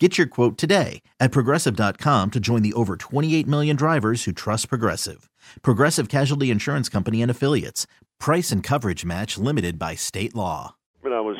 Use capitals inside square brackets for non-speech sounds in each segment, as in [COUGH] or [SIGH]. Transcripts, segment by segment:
Get your quote today at progressive.com to join the over 28 million drivers who trust Progressive. Progressive Casualty Insurance Company and Affiliates. Price and coverage match limited by state law. When I was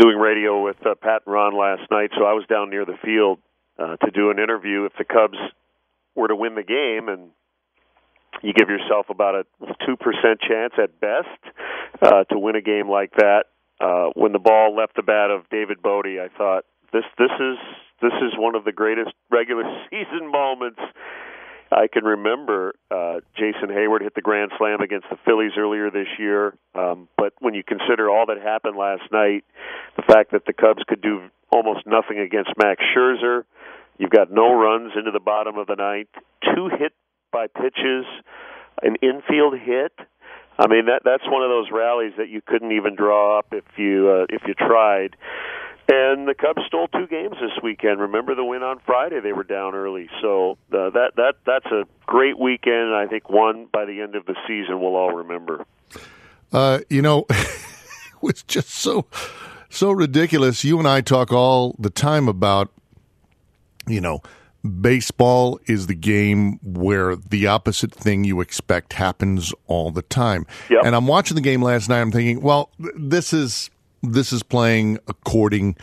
doing radio with uh, Pat and Ron last night, so I was down near the field uh, to do an interview. If the Cubs were to win the game, and you give yourself about a two percent chance at best uh, to win a game like that. Uh, when the ball left the bat of David Bote, I thought this this is this is one of the greatest regular [LAUGHS] season moments I can remember. Uh, Jason Heyward hit the grand slam against the Phillies earlier this year, um, but when you consider all that happened last night, the fact that the Cubs could do almost nothing against Max Scherzer, you've got no runs into the bottom of the ninth, two hit by pitches, an infield hit. I mean that that's one of those rallies that you couldn't even draw up if you uh, if you tried. And the Cubs stole two games this weekend. Remember the win on Friday? They were down early, so uh, that that that's a great weekend. I think one by the end of the season we'll all remember. Uh, you know, [LAUGHS] it was just so so ridiculous. You and I talk all the time about, you know, baseball is the game where the opposite thing you expect happens all the time. Yep. And I'm watching the game last night. I'm thinking, well, this is this is playing according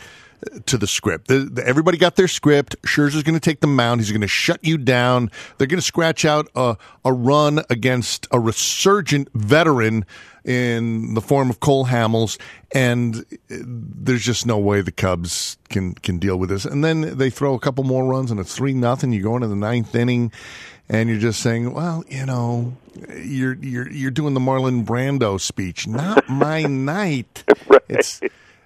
to the script. The, the, everybody got their script. Scherzer's going to take the mound. He's going to shut you down. They're going to scratch out a, a run against a resurgent veteran in the form of Cole Hamels, and uh, there's just no way the Cubs can can deal with this. And then they throw a couple more runs, and it's three nothing. You go into the ninth inning, and you're just saying, well, you know, you're you're you're doing the Marlon Brando speech. Not [LAUGHS] my night. right. It's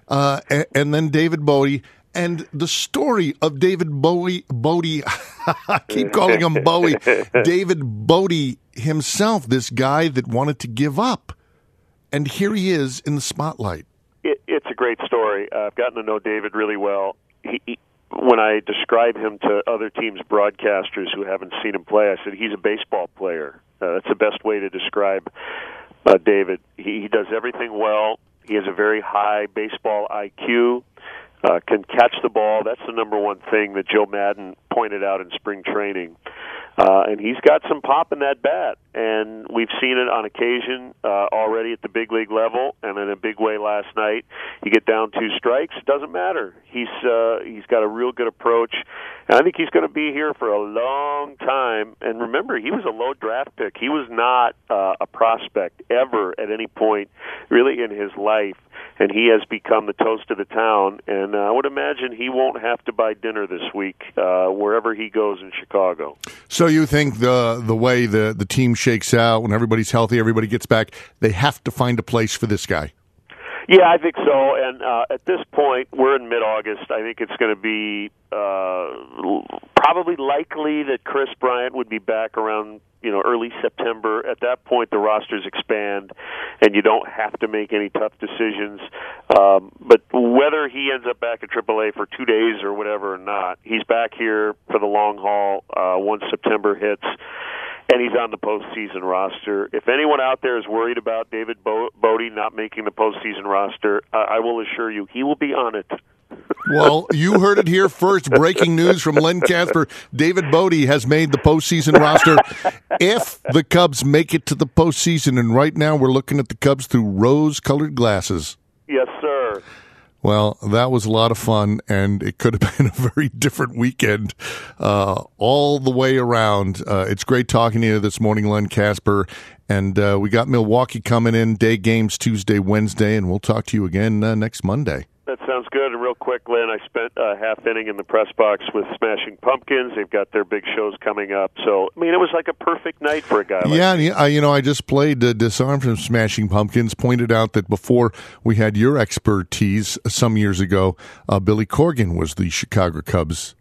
uh, and, and, then David Bowie. And the story of David Bowie, Bodie, [LAUGHS] I keep calling him Bowie, [LAUGHS] David Bowie himself, this guy that wanted to give up. And here he is in the spotlight. It, it's a great story. Uh, I've gotten to know David really well. He, he, when I describe him to other teams' broadcasters who haven't seen him play, I said he's a baseball player. Uh, that's the best way to describe uh, David. He, he does everything well. He has a very high baseball IQ. Uh, can catch the ball. That's the number one thing that Joe Maddon pointed out in spring training. Uh, and he's got some pop in that bat, and we've seen it on occasion uh, already at the big league level, and in a big way last night. You get down two strikes, it doesn't matter. He's uh, he's got a real good approach, and I think he's going to be here for a long time. And remember, he was a low draft pick. He was not uh, a prospect ever at any point, really, in his life and he has become the toast of the town. And uh, I would imagine he won't have to buy dinner this week uh, wherever he goes in Chicago. So you think the the way the the team shakes out when everybody's healthy, everybody gets back, they have to find a place for this guy. Yeah, I think so. And uh, at this point, we're in mid-August. I think it's going to be uh, probably likely that Kris Bryant would be back around you know early September. At that point, the rosters expand, and you don't have to make any tough decisions. Um, but whether he ends up back at AAA for two days or whatever or not, he's back here for the long haul uh, once September hits and he's on the postseason roster. If anyone out there is worried about David Bo- Bote not making the postseason roster, uh, I will assure you he will be on it. [LAUGHS] well, you heard it here first. Breaking news from Len Kasper: David Bote has made the postseason roster. If the Cubs make it to the postseason, and right now we're looking at the Cubs through rose colored glasses. Well, that was a lot of fun, and it could have [LAUGHS] been a very different weekend uh, all the way around. Uh, it's great talking to you this morning, Len Kasper. And uh, we got Milwaukee coming in, day games Tuesday, Wednesday, and we'll talk to you again uh, next Monday. That sounds good. And real quick, Lynn, I spent a half inning in the press box with Smashing Pumpkins. They've got their big shows coming up. So, I mean, it was like a perfect night for a guy like Yeah, me. I, you know, I just played uh, Disarm from Smashing Pumpkins, pointed out that before we had your expertise some years ago, uh, Billy Corgan was the Chicago Cubs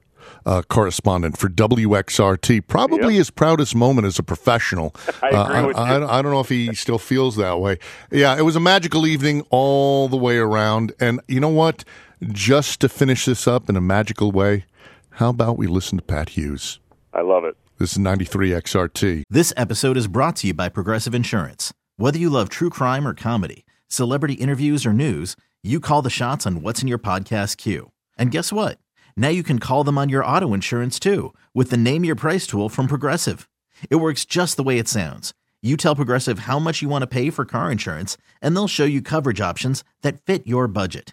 uh, correspondent for WXRT. Probably Yep. his proudest moment as a professional. [LAUGHS] I agree Uh, with I, you. I, I don't know if he still feels that way. Yeah, it was a magical evening all the way around. And you know what? Just to finish this up in a magical way, how about we listen to Pat Hughes? I love it. This is 93 XRT. This episode is brought to you by Progressive Insurance. Whether you love true crime or comedy, celebrity interviews or news, you call the shots on what's in your podcast queue. And guess what? Now you can call them on your auto insurance too with the Name Your Price tool from Progressive. It works just the way it sounds. You tell Progressive how much you want to pay for car insurance, and they'll show you coverage options that fit your budget.